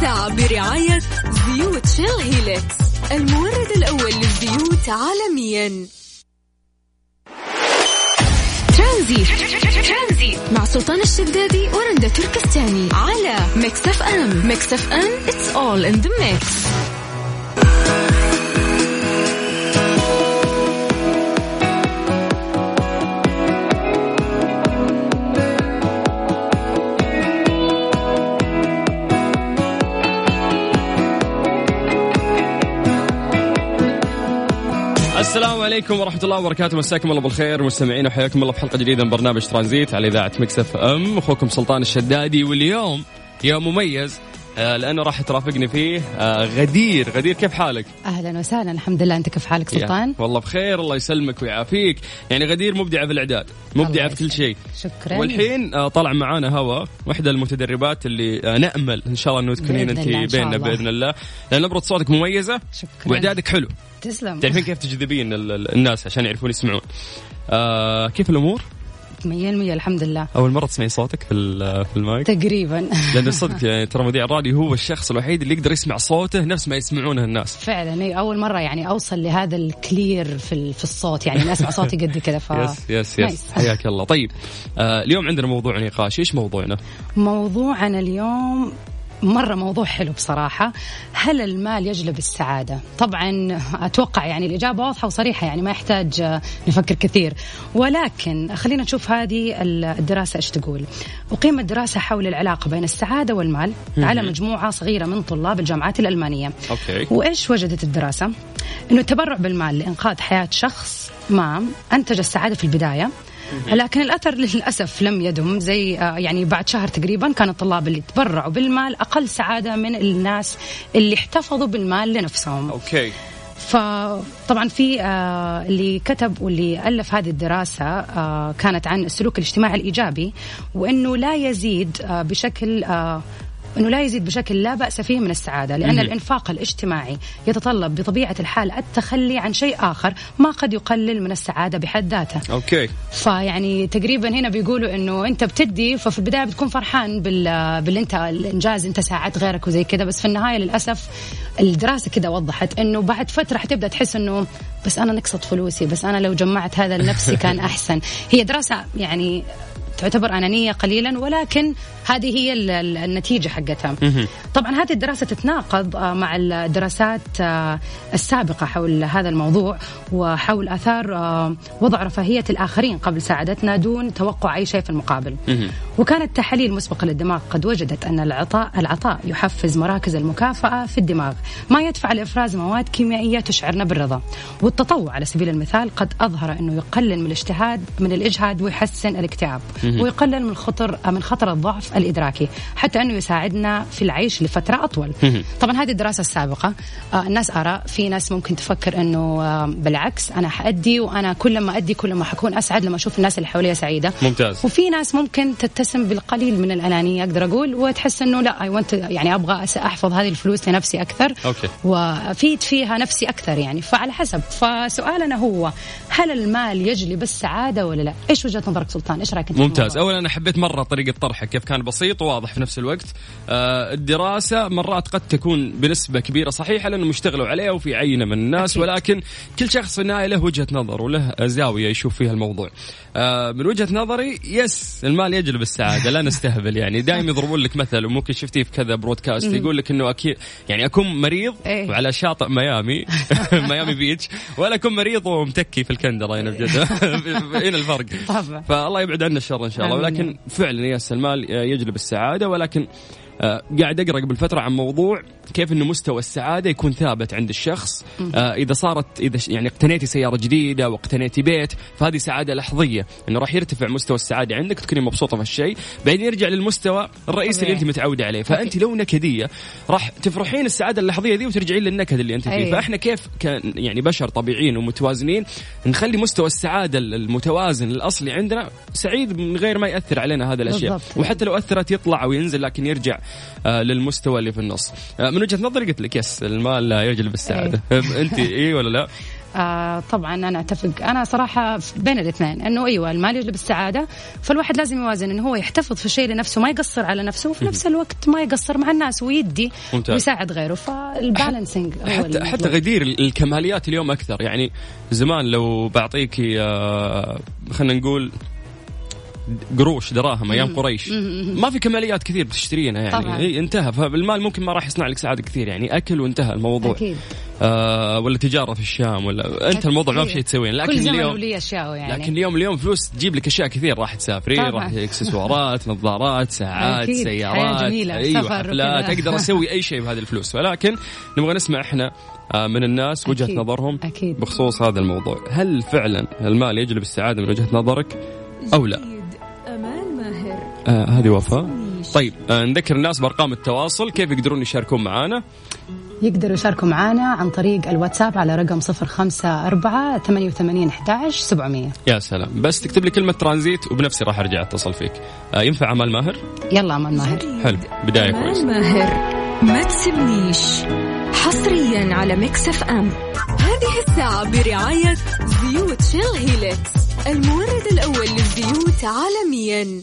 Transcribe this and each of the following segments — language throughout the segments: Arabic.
الساعة برعاية زيوت Shell Helix المورد الأول للزيوت عالميا. ترانزيت مع سلطان الشدادي ورندا تركستاني. على Mix FM. Mix FM it's all in the mix. السلام عليكم ورحمة الله وبركاته. مساكم الله بالخير. مستمعين وحياكم الله في حلقة جديدة من برنامج ترانزيت على إذاعة مكسف أم أخوكم سلطان الشدادي. واليوم يوم مميز. آه، لأنه راح ترافقني فيه. آه، غدير غدير كيف حالك؟ أهلا وسهلا الحمد لله. أنت كيف حالك سلطان؟ والله بخير الله يسلمك ويعافيك. يعني غدير مبدعة في الإعداد مبدعة الله في كل شيء. شكرا. والحين آه، طلع معانا هوا واحدة المتدربات اللي نأمل إن شاء الله أنه تكونين شاء بيننا. بإذن الله. لأن نبرة صوتك مميزة شكرا. وإعدادك حلو. تسلم. تعرفين كيف تجذبين ال- ال- الناس عشان يعرفون يسمعون. آه كيف الأمور؟ 100% الحمد لله. أول مرة تسمعين صوتك في في المايك؟ تقريبا. لأنه صدق يعني ترى مذيع الراديو هو الشخص الوحيد اللي يقدر يسمع صوته نفس ما يسمعونه الناس. فعلا إيه، أول مرة يعني أوصل لهذا ال clear في في الصوت يعني أسمع صوتي قد كذا ف yes yes yes. حياك الله. طيب آه اليوم عندنا موضوع نقاش إيش موضوعنا؟ موضوعنا اليوم مرة موضوع حلو بصراحة. هل المال يجلب السعادة؟ طبعا أتوقع يعني الإجابة واضحة وصريحة يعني ما يحتاج نفكر كثير. ولكن خلينا نشوف هذه الدراسة إيش تقول. أقيمت دراسة حول العلاقة بين السعادة والمال على مجموعة صغيرة من طلاب الجامعات الألمانية. أوكي. وإيش وجدت الدراسة؟ إنه التبرع بالمال لإنقاذ حياة شخص ما أنتج السعادة في البداية. لكن الأثر للأسف لم يدم. زي آه، يعني بعد شهر تقريبا كان الطلاب اللي تبرعوا بالمال أقل سعادة من الناس اللي احتفظوا بالمال لنفسهم. okay. فطبعا في آه، اللي كتب واللي ألف هذه الدراسة آه، كانت عن السلوك الاجتماعي الإيجابي وإنه لا يزيد آه، بشكل آه، إنه لا يزيد بشكل لا بأس فيه من السعادة لأن مهم. الإنفاق الاجتماعي يتطلب بطبيعة الحال التخلي عن شيء آخر ما قد يقلل من السعادة بحد ذاته okay. فيعني تقريبا هنا بيقولوا إنه أنت بتدي ففي البداية بتكون فرحان بال باللي انت الإنجاز أنت ساعدت غيرك وزي كذا بس في النهاية للأسف الدراسة كده وضحت إنه بعد فترة حتبدأ تحس إنه بس أنا نقصت فلوسي بس أنا لو جمعت هذا لنفسي كان أحسن. هي دراسة يعني تعتبر أنانية قليلا ولكن هذه هي ال- ال- النتيجة حقتها. طبعا هذه الدراسة تتناقض آه، مع الدراسات آه، السابقة حول هذا الموضوع وحول آثار آه، وضع رفاهية الآخرين قبل سعادتنا دون توقع أي شيء في المقابل. وكانت تحاليل مسبقة للدماغ قد وجدت أن العطاء العطاء يحفز مراكز المكافأة في الدماغ. ما يدفع لإفراز مواد كيميائية تشعرنا بالرضا. والتطوع على سبيل المثال قد أظهر أنه يقلل من الاجتهاد من الإجهاد ويحسن الاكتئاب. ويقلل من خطر من خطر الضعف الإدراكي حتى أنه يساعدنا في العيش لفترة أطول. طبعا هذه الدراسة السابقة آه، الناس آراء في ناس ممكن تفكر آه، بالعكس أنا حأدي وأنا كل ما أدي كل ما حكون أسعد لما أشوف الناس اللي حواليا سعيدة. ممتاز. وفي ناس ممكن تتسم بالقليل من الأنانية أقدر أقول وتحس أنه لا I want يعني أبغى أحفظ هذه الفلوس لنفسي أكثر. okay. وافيد فيها نفسي أكثر يعني. فعلى حسب. فسؤالنا هو هل المال يجلب السعادة ولا لا؟ إيش وجهة نظرك سلطان؟ إيش رأيك أنت؟ ممتاز؟ اولا أنا حبيت مرة طريقة طرحك كيف كان بسيط وواضح في نفس الوقت آه الدراسة مرات قد تكون بنسبة كبيرة صحيحة لأنه مشتغلوا عليها وفي عينة من الناس أكيد. ولكن كل شخص في النهاية له وجهة نظر وله زاوية يشوف فيها الموضوع آه من وجهة نظري يس المال يجلب السعادة لا نستهبل يعني دائما يضربون لك مثل وممكن شفتيه في كذا برودكاست يقول لك إنه أكيد يعني أكون مريض إيه. وعلى شاطئ ميامي ميامي بيتش ولا أكون مريض ومتكي في الكندرة هنا بجد هنا الفرق طبعا. فالله يبعد عنا الشر إن شاء الله. ولكن فعلا يس المال يجلب السعادة ولكن آه، قاعد أقرأ قبل فترة عن موضوع كيف إنه مستوى السعادة يكون ثابت عند الشخص. آه، إذا صارت إذا يعني اقتنيتي سيارة جديدة واقتنيتي بيت فهذه سعادة لحظية. إنه راح يرتفع مستوى السعادة عندك تكوني مبسوطة في الشيء بعدين يرجع للمستوى الرئيسي اللي. أنت متعودة عليه. فأنت لو نكدية راح تفرحين السعادة اللحظية دي وترجعين للنكد اللي أنت فيه. أي. فإحنا كيف كان يعني بشر طبيعيين ومتوازنين نخلي مستوى السعادة المتوازن الأصلي عندنا سعيد من غير ما يأثر علينا هذه الأشياء. بالضبط. وحتى لو أثرت يطلع أو ينزل لكن يرجع آه للمستوى اللي في النص. آه من وجهة نظري قلت لك yes المال لا يجلب السعاده أنت اي ولا لا؟ آه طبعا أنا أتفق. أنا صراحة بين الاثنين إنه أيوه المال يجلب السعاده فالواحد لازم يوازن إنه هو يحتفظ في شيء لنفسه ما يقصر على نفسه وفي نفس الوقت ما يقصر مع الناس ويدي ممتاز. ويساعد غيره. فال balancing هو حتى المطلوب. حتى غدير الكماليات اليوم أكثر. يعني زمان لو بعطيك آه، خلينا نقول قروش دراهم أيام قريش. ما في كماليات كثير بتشترينها يعني. طبعاً. إيه انتهى. فالمال ممكن ما راح يصنع لك سعادة كثير يعني. أكل وانتهى الموضوع. أكيد. آه ولا تجارة في الشام ولا أنت الموضوع ما في شيء تسوين لكن كل زمن اليوم ولي اشياء يعني. لكن اليوم اليوم فلوس تجيب لك أشياء كثير. راح تسافرين طبعاً. راح إكسسوارات نظارات ساعات أكيد. سيارات. جميلة، أيوه حفلات. أقدر أسوي أي شيء بهذه الفلوس. ولكن نبغى نسمع إحنا آه، من الناس وجهة أكيد. نظرهم أكيد. بخصوص هذا الموضوع. هل فعلا المال يجلب السعادة من وجهة نظرك أو لا؟ آه هذه وفاء. طيب آه نذكر الناس بأرقام التواصل. كيف يقدرون يشاركون معنا يقدروا يشاركوا معنا عن طريق الواتساب على رقم 054 88 11 700 يا سلام. بس تكتب لي كلمة ترانزيت وبنفسي راح أرجع أتصل فيك. آه ينفع عمال ماهر؟ يلا أمان ماهر. حلو. بداية كويسة. أمان ماهر ما تسبنيش حصريا على Mix FM. هذه الساعة برعاية زيوت Shell Helix المورد الأول للزيوت عالميا.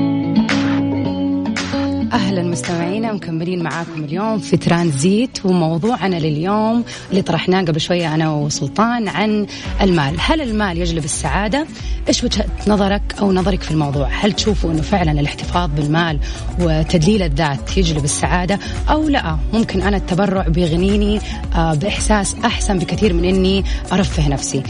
مستمعينا مكملين معاكم اليوم في ترانزيت وموضوعنا لليوم اللي طرحناه قبل شوية أنا وسلطان عن المال، هل المال يجلب السعادة؟ إيش وجهة نظرك أو نظرك في الموضوع؟ هل تشوفوا إنه فعلا الاحتفاظ بالمال وتدليل الذات يجلب السعادة أو لا؟ ممكن أنا التبرع بيغنيني آه، بإحساس أحسن بكثير من إني أرفه نفسي.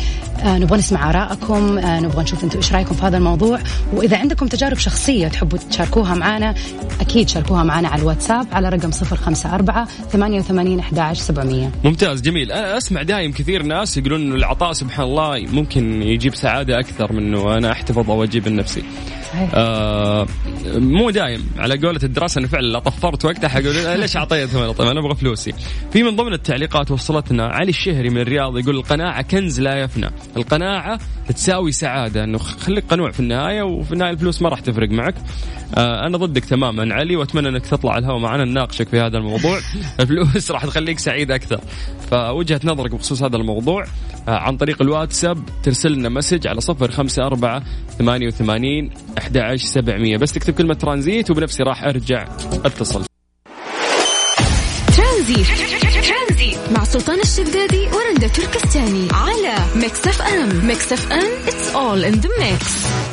آه، نبغى نسمع آرائكم، آه، نبغى نشوف أنتم إيش رأيكم في هذا الموضوع، وإذا عندكم تجارب شخصية تحبوا تشاركوها معنا أكيد شاركوها معنا على الواتساب على رقم 054 88 11 700 ممتاز جميل. أنا أسمع دايم كثير ناس يقولون إنه العطاء سبحان الله ممكن يجيب سعادة أكثر من إنه أنا أحتفظ أو أجيب لنفسي آه مو دايم. على قولة الدراسة أنا فعلا لا طفرت وقتها حقول ليش أعطيت ثمن طيب أنا أبغى فلوسي. في من ضمن التعليقات وصلتنا علي الشهري من الرياض يقول القناعة كنز لا يفنى. القناعة تساوي سعادة. أنه خليك قنوع في النهاية وفي النهاية الفلوس ما راح تفرق معك. آه أنا ضدك تماما علي وأتمنى أنك تطلع على الهواء معنا نناقشك في هذا الموضوع. الفلوس راح تخليك سعيد أكثر. فوجهة نظرك بخصوص هذا الموضوع آه عن طريق الواتساب ترسل لنا مسج على صفر خمسة أربعة ثمانية وثمانين أحد عشر سبعمية. بس تكتب كلمة ترانزيت وبنفسي راح أرجع أتصل. ترانزيت. مع سلطان الشدادي ورندا تركستاني على Mix FM. Mix FM it's all in the mix.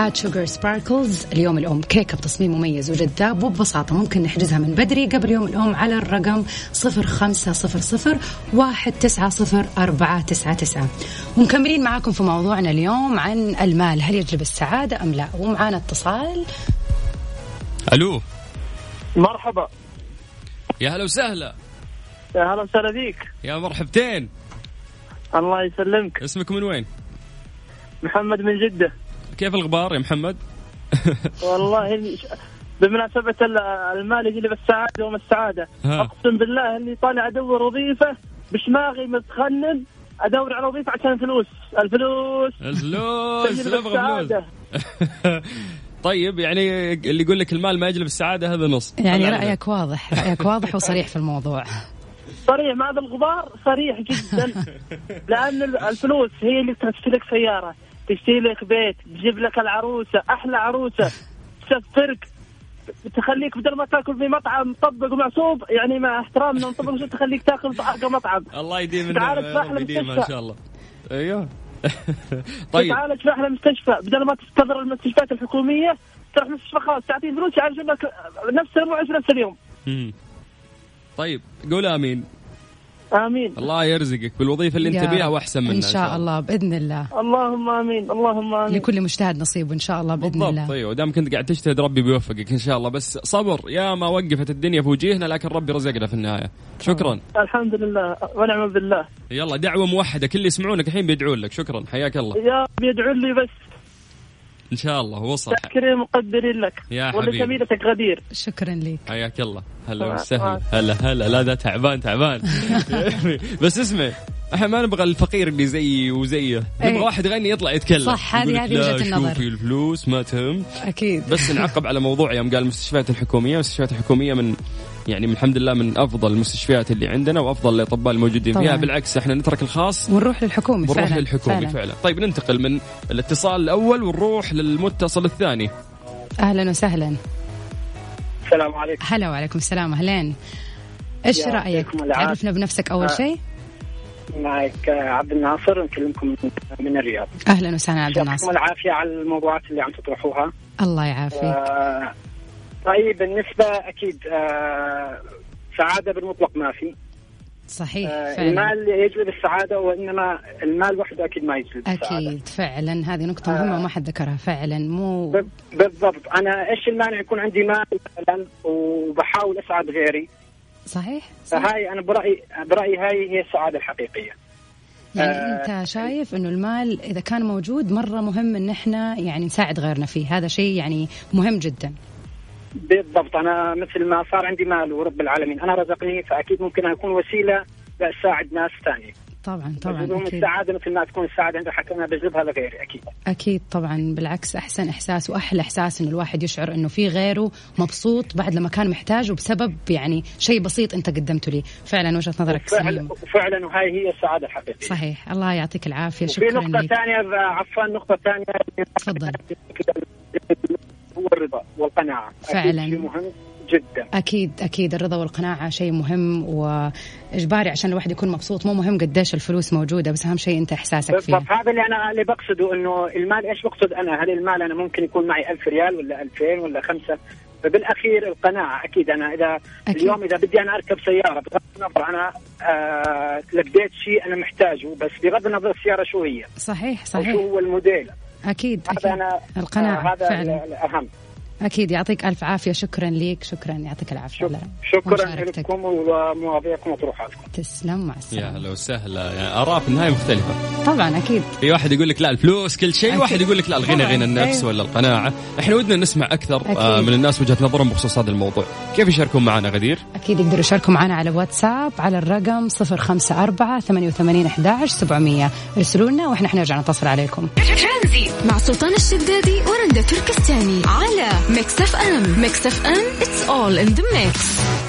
بابداعات Sugar Sparkles اليوم الأم كيكة بتصميم مميز وجذاب وببساطة ممكن نحجزها من بدري قبل يوم الأم على الرقم 0500 190499 ومكملين معاكم في موضوعنا اليوم عن المال. هل يجلب السعادة أم لا؟ ومعانا اتصال. ألو. مرحبا. يا هلا وسهلا. يا هلا وسهلا فيك. يا مرحبتين. الله يسلمك. اسمك من وين؟ محمد من جدة. كيف الغبار يا محمد؟ والله بمناسبة ال- المال يجلب السعادة وما السعادة ها. أقسم بالله إني طالع أدور وظيفة بشماغي متخنن أدور على وظيفة عشان فلوس. الفلوس. الفلوس نبغى فلوس. السعادة طيب يعني اللي يقول لك المال ما يجلب السعادة هذا نص. يعني رأيك واضح رأيك واضح وصريح في الموضوع. صريح مع هذا الغبار صريح جدا. لأن ال- الفلوس هي اللي تشتري لك سيارة. تشتري لك بيت تجيب لك العروسة أحلى عروسة. تسفرك تخليك بدل ما تاكل في مطعم مطبق ومعصوب يعني مع احترامنا مطبق ومعصوب تخليك تاكل في أحلى مطعم. الله يديم يديم المستشفى. شاء الله. أيوه. طيب. تتعالج في أحلى مستشفى. بدل ما تستنظر المستشفيات الحكومية تروح مستشفى خاص تعطيه فلوس يعالج لك نفس اليوم وعيش نفس اليوم. طيب. قول آمين. آمين. الله يرزقك بالوظيفة اللي انت بيها. وأحسن منها إن شاء الله. بإذن الله. اللهم آمين اللهم آمين. لكل مجتهد نصيب إن شاء الله بإذن بالضبط الله. طيب ودام كنت قاعد تجتهد ربي بيوفقك إن شاء الله. بس صبر يا ما وقفت الدنيا في وجيهنا لكن ربي رزقنا في النهاية. شكرا. الحمد لله ونعم بالله. يلا دعوة موحدة كل اللي يسمعونك الحين بيدعون لك. شكرا حياك الله. يا رب يدعو لي بس. إن شاء الله وصل كريم مقدرين لك. يا ولا حبيبي. زميلتك غدير. شكرا لك. حياك الله. هلا وسهلا. هلا هلا. لا ده تعبان تعبان. بس اسمع. إحنا ما نبغى الفقير اللي زيي وزيه. نبغى إيه. واحد غني يطلع يتكلم. صح، هذه- هذه لا، وجهة النظر. شوفي الفلوس ما تهم. أكيد. بس نعقب على موضوع يوم قال المستشفيات الحكومية. المستشفيات الحكومية من يعني من الحمد لله من أفضل المستشفيات اللي عندنا وأفضل الاطباء الموجودين فيها. طبعاً. بالعكس إحنا نترك الخاص ونروح للحكومي ونروح فعلا للحكومي فعلا. فعلا. طيب ننتقل من الاتصال الأول ونروح للمتصل الثاني. أهلا وسهلا. السلام عليكم. هلا وعليكم السلام أهلين. إيش رأيك. تعرفنا بنفسك أول آه. شيء؟ معك عبد الناصر نكلمكم من- الرياض. أهلا وسهلا عبد يعطيكم الناصر. العافية على الموضوعات اللي عم تطرحوها. الله يعافيك. آه، طيب بالنسبة أكيد آه، سعادة بالمطلق ما في. صحيح آه، فعلا. المال يجلب السعادة وإنما المال وحده أكيد ما يجلب السعادة. أكيد فعلا. هذه نقطة مهمة وما حد ذكرها فعلا. مو بالضبط. أنا إيش المانع يكون عندي مال مثلا وبحاول أسعد غيري. صحيح, صح. فهاي أنا برايي برأيي هاي هي السعادة الحقيقية. يعني آه، أنت شايف إنه المال إذا كان موجود مرة مهم إن إحنا يعني نساعد غيرنا فيه. هذا شيء يعني مهم جدا. بالضبط. أنا مثل ما صار عندي مال ورب العالمين أنا رزقني فأكيد ممكن أكون وسيلة لأساعد ناس ثانية. طبعا طبعا أكيد. السعادة مثل ما تكون السعادة عند حتى أنا بجذبها لغيري أكيد. أكيد طبعا بالعكس أحسن إحساس وأحلى إحساس إنه الواحد يشعر إنه في غيره مبسوط بعد لما كان محتاج وبسبب يعني شيء بسيط أنت قدمته لي. فعلا وجهة نظرك فعلا سليمة. وفعلا وهي هي السعادة الحقيقية. صحيح. الله يعطيك العافية. شكرا نقطة لك. ثانية عفوا نقطة ثانية. تفضل. هو الرضا والقناعة. أكيد فعلاً. شيء مهم. جدا. أكيد أكيد. الرضا والقناعة شيء مهم وإجباري عشان الواحد يكون مبسوط. مو مهم قديش الفلوس موجودة بس أهم شيء أنت إحساسك بالضبط. هذا اللي أنا اللي بقصده إنه المال إيش بقصد أنا؟ هل المال أنا ممكن يكون معي ألف ريال ولا 2000 ولا خمسة؟ فبالأخير القناعة أكيد. أنا إذا أكيد. أكيد. اليوم إذا بدي أنا أركب سيارة بغض النظر أنا آه لقيت شيء أنا محتاجه بس بغض النظر السيارة شو هي. صحيح صحيح شو هو الموديل. أكيد هذا أكيد. أنا القناعة آه هذا فعلا. الأهم. أكيد. يعطيك ألف عافية. شكرا لك شكرا. يعطيك العافية. شك- شكرا. لكم ومواضيعكم وطروحاتكم. تسلم. مع يا السلامه هلا وسهلا. يعني آراء في النهاية مختلفة. طبعا أكيد. في واحد يقول لك لا الفلوس كل شيء. واحد يقول لك لا الغنى. غنى النفس أيوة. ولا القناعة. إحنا ودنا نسمع أكثر آه أكيد. من الناس وجهة نظرهم بخصوص هذا الموضوع. كيف يشاركون معنا غدير؟ أكيد يقدروا يشاركوا معنا على واتساب على الرقم 054 88 11 700 ارسلوا لنا وإحنا حنرجع نتصل عليكم. مع سلطان الشدادي ورندا تركستاني على Mix FM Mix FM it's all in the mix.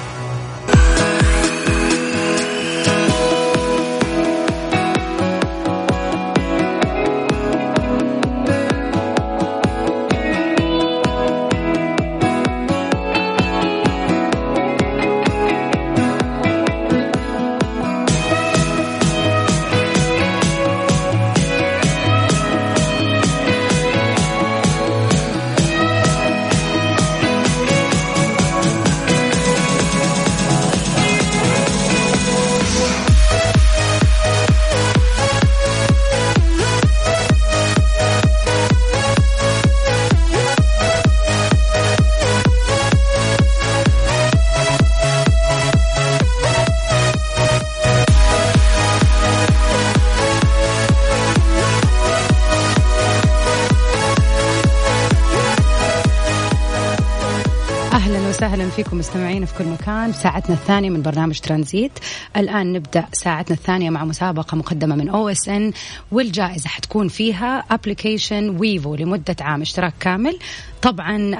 فيكم مستمعين في كل مكان. في ساعتنا الثانية من برنامج ترانزيت. الآن نبدأ ساعتنا الثانية مع مسابقة مقدمة من OSN والجائزة حتكون فيها application Wavo لمدة عام. اشتراك كامل. طبعا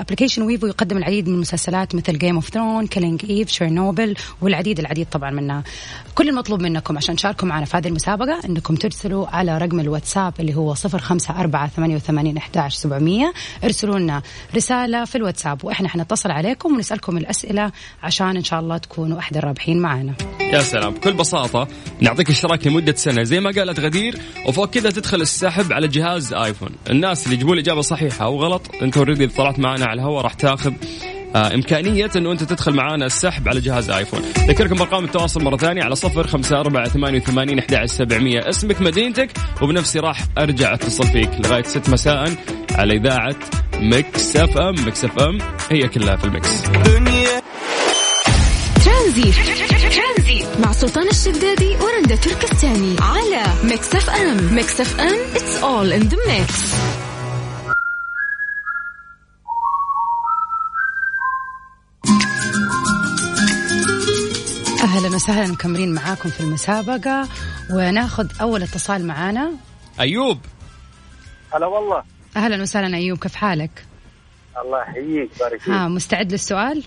application Wavo يقدم العديد من المسلسلات مثل Game of Thrones Killing Eve Chernobyl والعديد العديد طبعا منها كل المطلوب منكم عشان تشاركوا معنا في هذه المسابقة إنكم ترسلوا على رقم الواتساب اللي هو 054 88 11 700 ارسلوا لنا رسالة في الواتساب وإحنا حنتصل عليكم ونسألكم الأسئلة عشان إن شاء الله تكونوا أحد الرابحين معنا يا سلام. بكل بساطة نعطيك اشتراك لمدة سنة. زي ما قالت غدير وفوق كذا تدخل السحب على جهاز ايفون الناس اللي يجيبون الإجابة صحيحة أو غلط أنت already طلعت معنا على الهواء راح تاخذ آه إمكانية أنه أنت تدخل معانا السحب على جهاز آيفون. ذكركم أرقام التواصل مرة ثانية على صفر خمسة أربعة ثمانية وثمانين أحد سبعمية. اسمك مدينتك وبنفسي راح أرجع أتصل فيك لغاية ست مساء على إذاعة Mix FM. Mix FM هي كلها في ال mix. ترانزيت. مع سلطان الشدادي ورندا تركستاني على Mix FM. Mix FM it's all in the mix. أهلا وسهلا مكملين معاكم في المسابقة. وناخذ أول اتصال معانا. أيوب. هلا والله. أهلا وسهلا أيوب كيف حالك؟ الله يحييك بارك ها مستعد للسؤال؟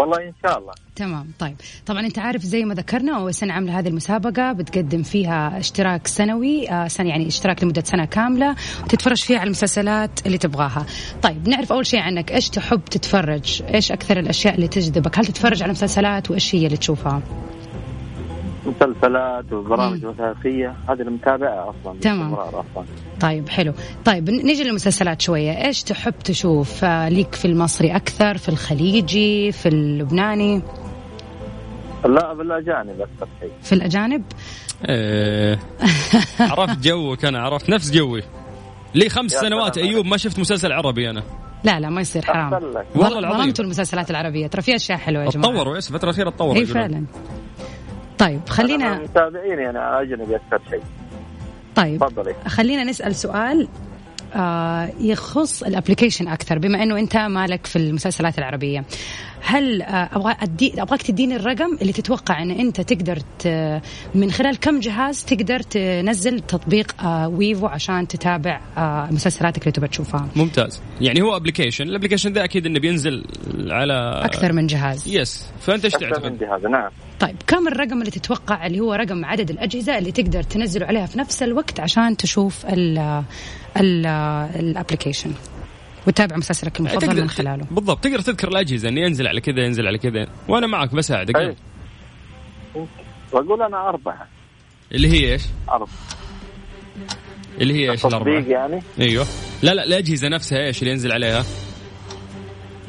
والله إن شاء الله. تمام طيب. طبعا أنت عارف زي ما ذكرنا أول سنة عامله هذه المسابقة بتقدم فيها اشتراك سنوي آه سنة يعني اشتراك لمدة سنة كاملة وتتفرج فيها على المسلسلات اللي تبغاها. طيب نعرف أول شيء عنك إيش تحب تتفرج؟ إيش أكثر الأشياء اللي تجذبك؟ هل تتفرج على مسلسلات؟ وإيش هي اللي تشوفها؟ مسلسلات وبرامج. وثائقية. هذه المتابعه أصلا تمام. أصلا. طيب حلو. طيب نيجي للمسلسلات شوية. إيش تحب تشوف؟ آه ليك في المصري أكثر في الخليجي في اللبناني؟ لا بالاجانب أكثر شيء. في الأجانب؟ إيه. عرفت جوك أنا عرفت نفس جوي. لي خمس سنوات سلام أيوب ما شفت مسلسل عربي أنا. لا لا ما يصير حرام. والله العظيم. ظلمتوا المسلسلات العربية. ترى في أشياء حلوة يا جماعة. تطوروا إيش الفترة الأخيرة تطوروا إي. فعلا. طيب خلينا متابعيني أنا أجنبي أكثر شيء. طيب تفضلي. خلينا نسأل سؤال آه يخص ال application أكثر بما إنه أنت مالك في المسلسلات العربية. هل آه أبغى أدي أبغاك تديني الرقم اللي تتوقع إن أنت تقدر ت... من خلال كم جهاز تقدر تنزل تطبيق آه Wavo عشان تتابع آه مسلسلاتك اللي تبغى تشوفها؟ ممتاز. يعني هو application ال application ده أكيد انه بينزل على أكثر من جهاز. yes فأنت إيش أكثر من تعتقد؟ جهاز نعم. طيب كم الرقم اللي تتوقع اللي هو رقم عدد الأجهزة اللي تقدر تنزله عليها في نفس الوقت عشان تشوف ال ال ال application وتتابع مسلسلك المفضل تقدر- من خلاله بالضبط تقدر تذكر الأجهزة انه ينزل على كذا ينزل على كذا وأنا معك بساعدك طيب. واقول أنا أربعة اللي هي إيش؟ أربعة اللي هي إيش الأربعة؟ تطبيق يعني أيوه لا لا الأجهزة نفسها إيش اللي ينزل عليها؟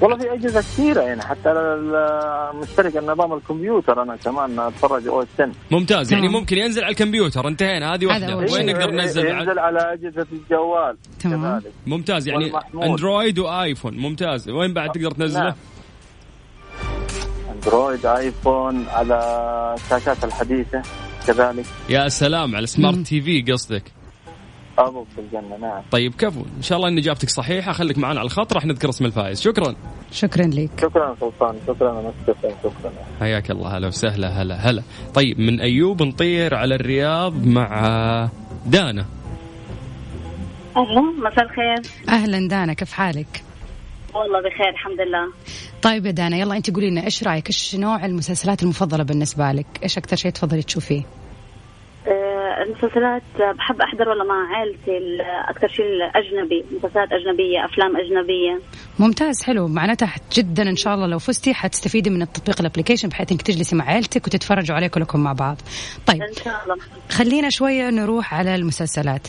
والله في أجهزة كثيرة يعني حتى ال- مشترك النظام الكمبيوتر أنا كمان أتفرج أو اس 10 ممتاز يعني تمام. ممكن ينزل على الكمبيوتر انتهينا هذه واحدة وين. نقدر ننزل بعد؟ ينزل على أجهزة الجوال تمام. كذلك ممتاز يعني والمحمول. أندرويد وآيفون ممتاز وين بعد تقدر تنزله؟ نعم. أندرويد آيفون على الشاشات الحديثة كذلك يا سلام على سمارت مم. تي في قصدك ابو في الجنة نعم. طيب كفو. إن شاء الله إن إجابتك صحيحة خليك معنا على الخط راح نذكر اسم الفائز. شكرا. شكرا لك. شكرا سلطان. شكرا شكرا شكرا. حياك الله. هلا وسهلا هلا هلا. طيب من أيوب نطير على الرياض مع دانا. ألو مساء الخير. أهلا دانا كيف حالك؟ والله بخير الحمد لله. طيب يا دانا يلا أنت قولي لنا إيش رأيك؟ إيش نوع المسلسلات المفضلة بالنسبة لك؟ إيش أكثر شيء تفضلي تشوفيه؟ المسلسلات بحب أحضر ولا مع عائلتي أكثر شيء الأجنبي مسلسلات أجنبية أفلام أجنبية ممتاز حلو معناتها جدا إن شاء الله لو فزتي حتستفيدي من التطبيق الابلكيشن بحيث إنك تجلسي مع عيلتك وتتفرجوا عليه كلكم مع بعض. طيب إن شاء الله خلينا شوية نروح على المسلسلات.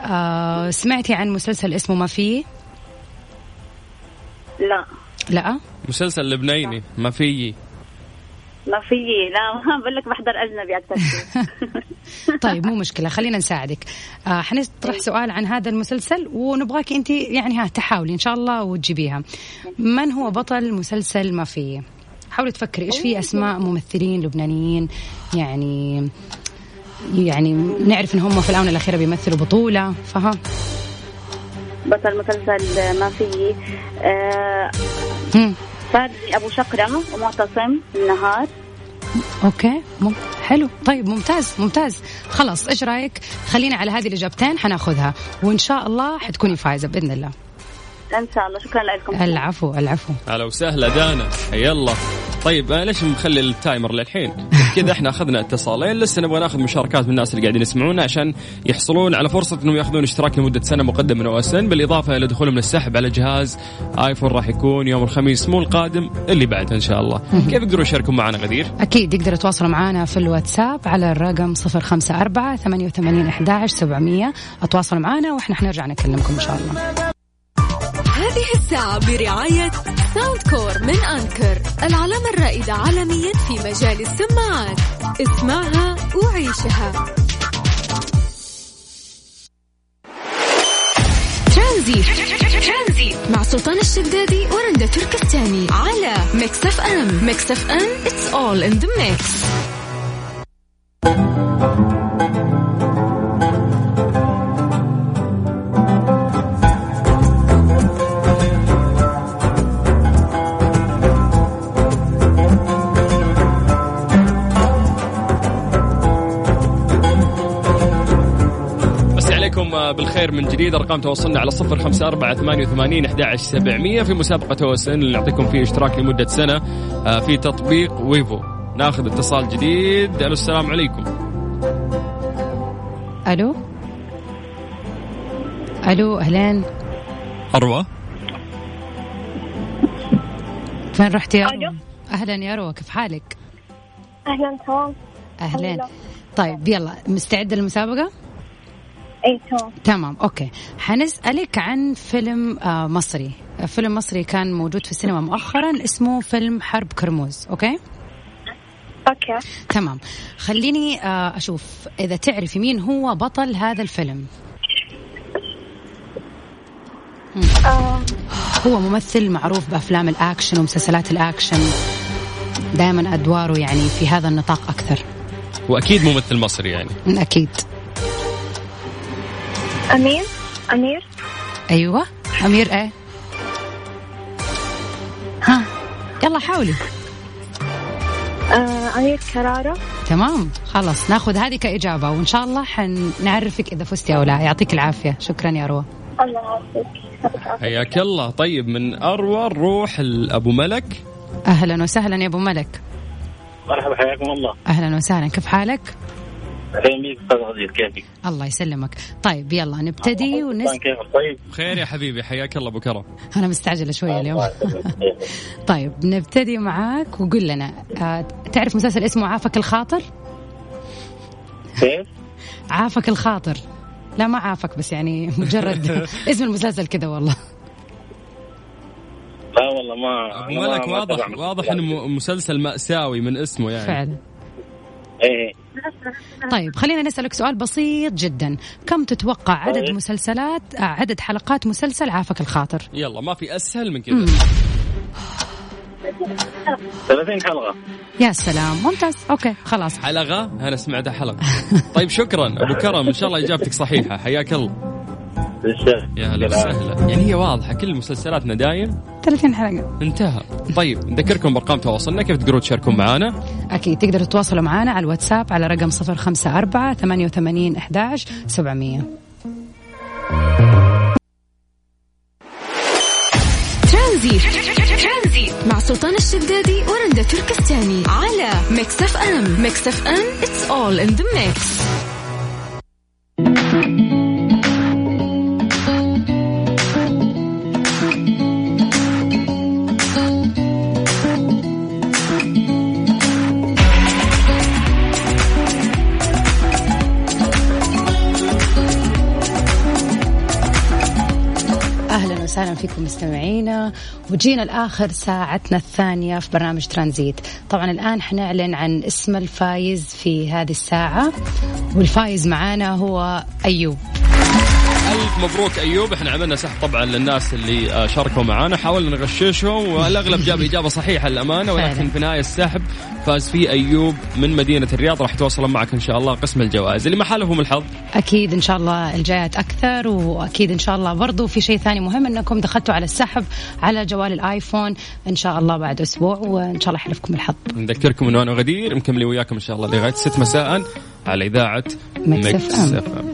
آه سمعتي عن مسلسل اسمه ما فيه؟ لا لا؟ مسلسل لبناني ما في ما في لا بقول لك بحضر أجنبي أكثر طيب مو مشكلة خلينا نساعدك. آه حنطرح سؤال عن هذا المسلسل ونبغاك أنت يعني ها تحاولي إن شاء الله وتجيبيها. من هو بطل مسلسل ما فيه؟ حاولي تفكري إيش في أسماء ممثلين لبنانيين؟ يعني يعني نعرف إن هم في الآونة الأخيرة بيمثلوا بطولة فها؟ بطل مسلسل ما في. آه، فادي أبو شقرة ومعتصم النهار. okay مم. حلو. طيب ممتاز ممتاز. خلاص إيش رأيك؟ خلينا على هذه الإجابتين حناخذها. وإن شاء الله حتكوني فايزة بإذن الله. إن شاء الله. شكرا لكم. العفو العفو. هلا وسهلا دانا. يلا. طيب أنا ليش مخلي ال timer للحين؟ كذا إحنا أخذنا اتصالين لسه نبغى ناخذ مشاركات من الناس اللي قاعدين يسمعونا عشان يحصلون على فرصة إنهم يأخذون اشتراك لمدة سنة مقدم من OSN بالإضافة إلى دخولهم للسحب على جهاز آيفون راح يكون يوم الخميس مو القادم اللي بعده إن شاء الله. كيف يقدروا يشاركون معنا غدير؟ أكيد يقدروا يتواصلوا معنا في الواتساب على الرقم 054 88 11 700 أتواصلوا معنا وإحنا حنرجع نكلمكم إن شاء الله. هذه الساعة برعاية Soundcore Anker العلامة الرائدة عالميا في مجال السماعات. اسمعها وعيشها. ترانزيت. مع سلطان الشدادي ورندا تركستاني على Mix FM. Mix FM it's all in the mix. جديد أرقام تواصلنا على صفر خمسة أربعة ثمانية وثمانين أحد سبعمية في مسابقة اوسن اللي نعطيكم فيه اشتراك لمدة سنة آه، في تطبيق ويفو ناخذ اتصال جديد ألو السلام عليكم ألو ألو أهلين أروى فين رحتي يا ألو. روى؟ أهلا يا روى كيف حالك؟ أهلا تمام أهلين لله. طيب يلا مستعدة للمسابقة؟ أي تمام تمام okay. حنسألك عن فيلم آه مصري. فيلم مصري كان موجود في السينما مؤخرا اسمه فيلم حرب كرموز okay؟ okay. تمام. خليني آه أشوف إذا تعرفي مين هو بطل هذا الفيلم. آه. هو ممثل معروف بأفلام الأكشن ومسلسلات الأكشن. دائما أدواره يعني في هذا النطاق أكثر. واكيد ممثل مصري يعني. أكيد. أمير؟ أمير؟ أيوه. أمير إيه؟ ها. يلا حاولي. آه أمير كرارة. تمام. خلاص ناخذ هذه كإجابة وإن شاء الله حنعرفك إذا فزتي أو لا. يعطيك العافية. شكرا يا روى. الله يعافيك. حياك الله. طيب من أروى نروح لابو ملك. أهلا وسهلا يا أبو ملك. مرحبا حياكم الله. أهلا وسهلا. كيف حالك؟ أستاذ غزير كيفك؟ الله يسلمك. طيب يلا نبتدي ونس... طيب؟ خير يا حبيبي حياك الله أبو كرم. أنا مستعجلة شوية اليوم. طيب نبتدي معاك وقول لنا آه تعرف مسلسل اسمه عافك الخاطر؟ كيف؟ عافك الخاطر. لا ما عافك بس يعني مجرد اسم المسلسل كذا والله. لا والله ما أبو ملك واضح واضح إنه مسلسل مأساوي من اسمه يعني. فعلا. إيه. طيب خلينا نسألك سؤال بسيط جدا. كم تتوقع عدد طيب. مسلسلات آه، عدد حلقات مسلسل عافك الخاطر؟ يلا ما في أسهل من كذا. مم. 30 حلقة. يا سلام ممتاز. أوكي خلاص. حلقة؟ أنا سمعتها حلقة. طيب شكرا. أبو كرم إن شاء الله إجابتك صحيحة. حياك الله. يا هلا وسهلا. يعني هي واضحة كل مسلسلاتنا دايم 30 حلقة. انتهى. طيب نذكركم بأرقام تواصلنا كيف تقدرون تشاركون معنا أكيد تقدروا تتواصلوا معنا على الواتساب على رقم 054 88 11 700 ترانزيت. مع سلطان الشدادي ورندا تركستاني على Mix FM. Mix FM it's all in the mix. مستمعينا وجينا لآخر ساعتنا الثانية في برنامج ترانزيت. طبعا الآن حنعلن عن اسم الفايز في هذه الساعة والفايز معانا هو أيوب. ألف مبروك أيوب. إحنا عملنا سحب طبعا للناس اللي آه، شاركوا معنا حاولنا نغششهم والأغلب جاب إجابة صحيحة للأمانة ولكن. في نهاية السحب فاز فيه أيوب من مدينة الرياض. راح يتواصلون معك إن شاء الله قسم الجوائز. اللي ما حالفهم الحظ. أكيد إن شاء الله الجايات أكثر وأكيد إن شاء الله برضو في شيء ثاني مهم إنكم دخلتوا على السحب على جوال الآيفون إن شاء الله بعد أسبوع وإن شاء الله يحالفكم الحظ نذكركم إنه أنا وغدير مكملين وياكم إن شاء الله لغاية 6 مساء على إذاعة ميكس إف إم.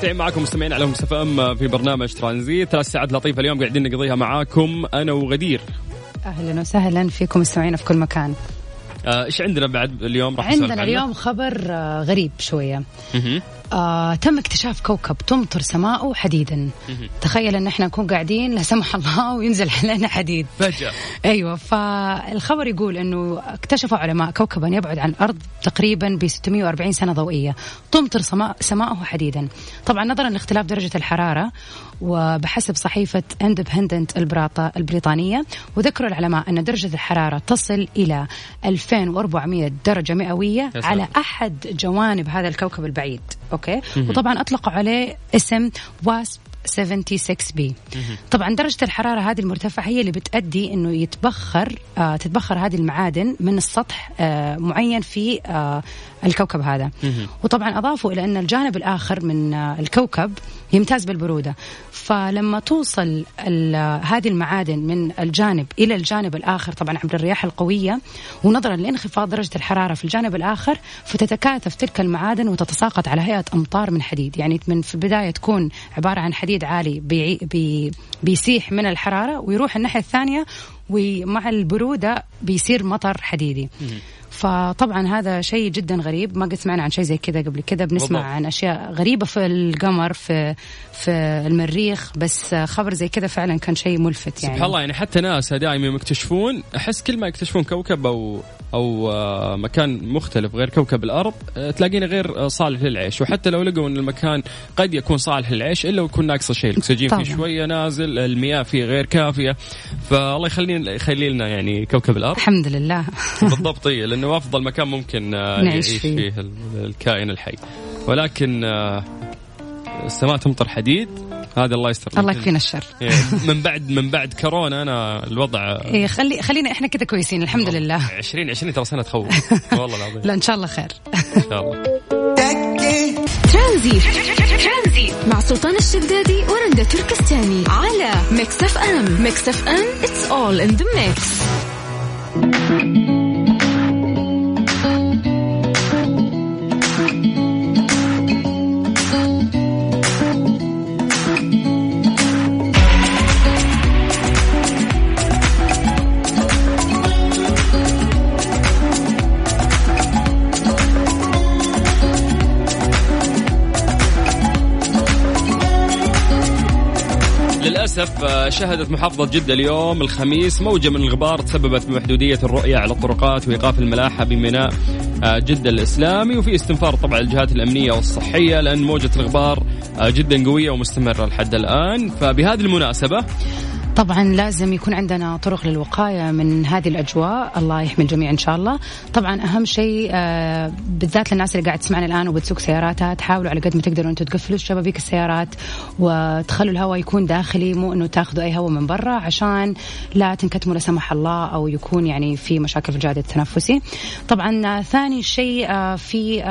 مستمتعين معكم مستمعين على مستفى أم في برنامج ترانزيت. ثلاث ساعات لطيفة اليوم قاعدين نقضيها معاكم أنا وغدير. أهلا وسهلا فيكم مستمعين في كل مكان. آه، إيش عندنا بعد اليوم؟ راح عندنا اليوم خبر آه، غريب شوية. آه، تم اكتشاف كوكب تمطر سماؤه حديدا. تخيل ان إحنا نكون قاعدين لا سمح الله وينزل علينا حديد. فجأة. أيوه فالخبر يقول إنه اكتشفوا علماء كوكبا يبعد عن الأرض تقريبا ب 640 سنة ضوئية. تمطر سماء سماؤه حديدا. طبعا نظرا لاختلاف درجة الحرارة وبحسب صحيفة اندبندنت البريطانية وذكروا العلماء أن درجة الحرارة تصل إلى 2400 درجة مئوية على أحد جوانب هذا الكوكب البعيد. okay؟ وطبعا أطلقوا عليه اسم واسب 76 بي. طبعا درجة الحرارة هذه المرتفعة هي اللي بتأدي أنه يتبخر آه تتبخر هذه المعادن من السطح آه معين في آه الكوكب هذا. وطبعا أضافوا إلى أن الجانب الآخر من آه الكوكب يمتاز بالبرودة. فلما توصل هذه المعادن من الجانب إلى الجانب الآخر طبعا عبر الرياح القوية ونظرا لانخفاض درجة الحرارة في الجانب الآخر فتتكاثف تلك المعادن وتتساقط على هيئة أمطار من حديد. يعني من في البداية تكون عبارة عن حديد عالي بي بي بيسيح من الحرارة ويروح الناحية الثانية ومع البرودة بيصير مطر حديدي. فطبعا هذا شيء جدا غريب. ما قد سمعنا عن شيء زي كذا قبل كذا. بنسمع بالضبط. عن أشياء غريبة في القمر في في المريخ. بس خبر زي كذا فعلا كان شيء ملفت يعني. سبحان الله يعني حتى ناسا دائما يكتشفون أحس كل ما يكتشفون كوكب أو أو آه، مكان مختلف غير كوكب الأرض آه، تلاقينا غير آه، صالح للعيش. وحتى لو لقوا إن المكان قد يكون صالح للعيش إلا ويكون ناقصه شيء. الأكسجين فيه شوية نازل المياه فيه غير كافية. فالله يخلينا يخلي لنا يعني كوكب الأرض. الحمد لله. بالضبط لأنه أفضل مكان ممكن يعيش فيه, فيه. الكائن الحي. ولكن السماء تمطر حديد. هذا الله يستر الله يكفينا الشر. إيه، من بعد من بعد كورونا أنا الوضع إيه خلي خلينا إحنا كذا كويسين الحمد لله. 2020 ترى سنة تخوف. والله العظيم. لا إن شاء الله خير. إن شاء الله. ترانزي. مع سلطان الشدادي ورندا تركستاني على ميكس أف أم. ميكس أف أم it's all in the mix للأسف آه، شهدت محافظة جدة اليوم الخميس موجة من الغبار تسببت بمحدودية الرؤية على الطرقات وإيقاف الملاحة بميناء آه، جدة الإسلامي. وفي استنفار طبعا الجهات الأمنية والصحية لأن موجة الغبار آه، جدا قوية ومستمرة لحد الآن. فبهذه المناسبة طبعا لازم يكون عندنا طرق للوقاية من هذه الأجواء. الله يحمي الجميع إن شاء الله. طبعا أهم شيء آه، بالذات للناس اللي قاعد تسمعنا الآن وبتسوق سياراتها تحاولوا على قد ما تقدروا أنتم تقفلوا شبابيك السيارات وتخلوا الهواء يكون داخلي مو أنه تاخذوا أي هواء من برا عشان لا تنكتموا لا سمح الله أو يكون يعني في مشاكل في الجهاز التنفسي. طبعا آه، ثاني شيء آه، في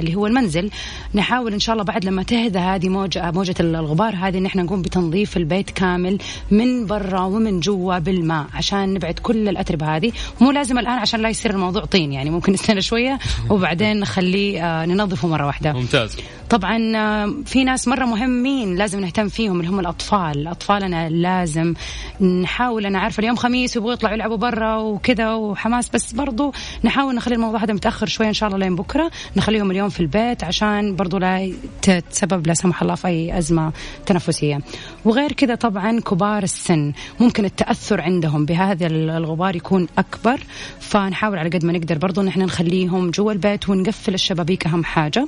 اللي هو المنزل. نحاول إن شاء الله بعد لما تهدى هذه موجة موجة الغبار هذه إن إحنا نقوم بتنظيف البيت كامل من برا. ومن جوا بالماء عشان نبعد كل الأتربة هذه. مو لازم الآن عشان لا يصير الموضوع طين يعني ممكن نستنى شوية وبعدين نخليه آه، ننظفه مرة واحدة. ممتاز. طبعا آه، في ناس مرة مهمين لازم نهتم فيهم اللي هم الأطفال. أطفالنا لازم نحاول أنا عارفة اليوم خميس ويبغوا يطلعوا يلعبوا برا وكذا وحماس بس برضو نحاول نخلي الموضوع هذا متأخر شوية إن شاء الله لين بكرة. نخليهم اليوم في البيت عشان برضو لا تتسبب لا سمح الله في أي أزمة تنفسية. وغير كذا طبعا كبار السن ممكن التأثر عندهم بهذا الغبار يكون أكبر. فنحاول على قد ما نقدر برضو نحن نخليهم جوا البيت ونقفل الشبابيك أهم حاجة.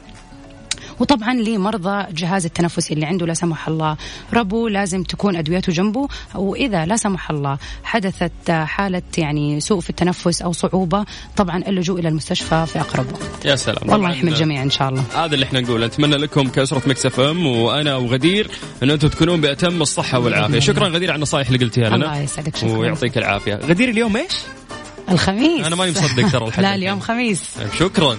وطبعا لمرضى الجهاز التنفسي اللي عنده لا سمح الله. ربو لازم تكون أدويته جنبه وإذا لا سمح الله حدثت حالة يعني سوء في التنفس أو صعوبة طبعا اللجوء إلى المستشفى في أقرب وقت. يا سلام. والله يحمي الجميع إن شاء الله. هذا اللي إحنا نقول نتمنى لكم كأسرة مكس إف إم وأنا وغدير إن أنتم تكونون بأتم الصحة والعافية. شكرا غدير على النصائح اللي قلتيها لنا. الله يسعدك. شكرا. ويعطيك العافية. غدير اليوم إيش؟ الخميس. أنا ماني مصدق ترى لا اليوم خميس. طيب، شكرا.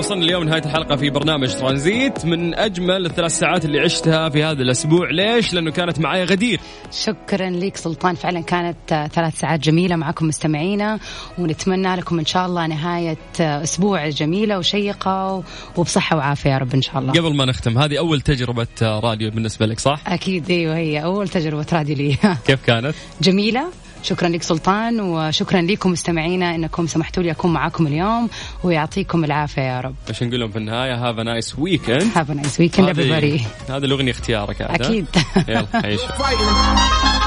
وصلنا اليوم نهايه الحلقة في برنامج ترانزيت. من أجمل الثلاث ساعات اللي عشتها في هذا الأسبوع. ليش؟ لأنه كانت معايا غدير. شكرا لك سلطان. فعلا كانت آه، ثلاث ساعات جميلة معكم مستمعينا. ونتمنى لكم إن شاء الله نهاية آه، أسبوع جميلة وشيقة وبصحة وعافية يا رب إن شاء الله. قبل ما نختم هذه أول تجربة آه، راديو بالنسبة لك صح؟ أكيد إيوه هي أول تجربة راديو لي. كيف كانت؟ جميلة. شكرا لك سلطان وشكرا لكم مستمعينا إنكم سمحتوا لي أكون معكم اليوم ويعطيكم العافية يا رب. إيش نقول لهم في النهاية have nice weekend have nice weekend هذه هذه الأغنية اختيارك عاد،؟ أكيد. يلا عيشوا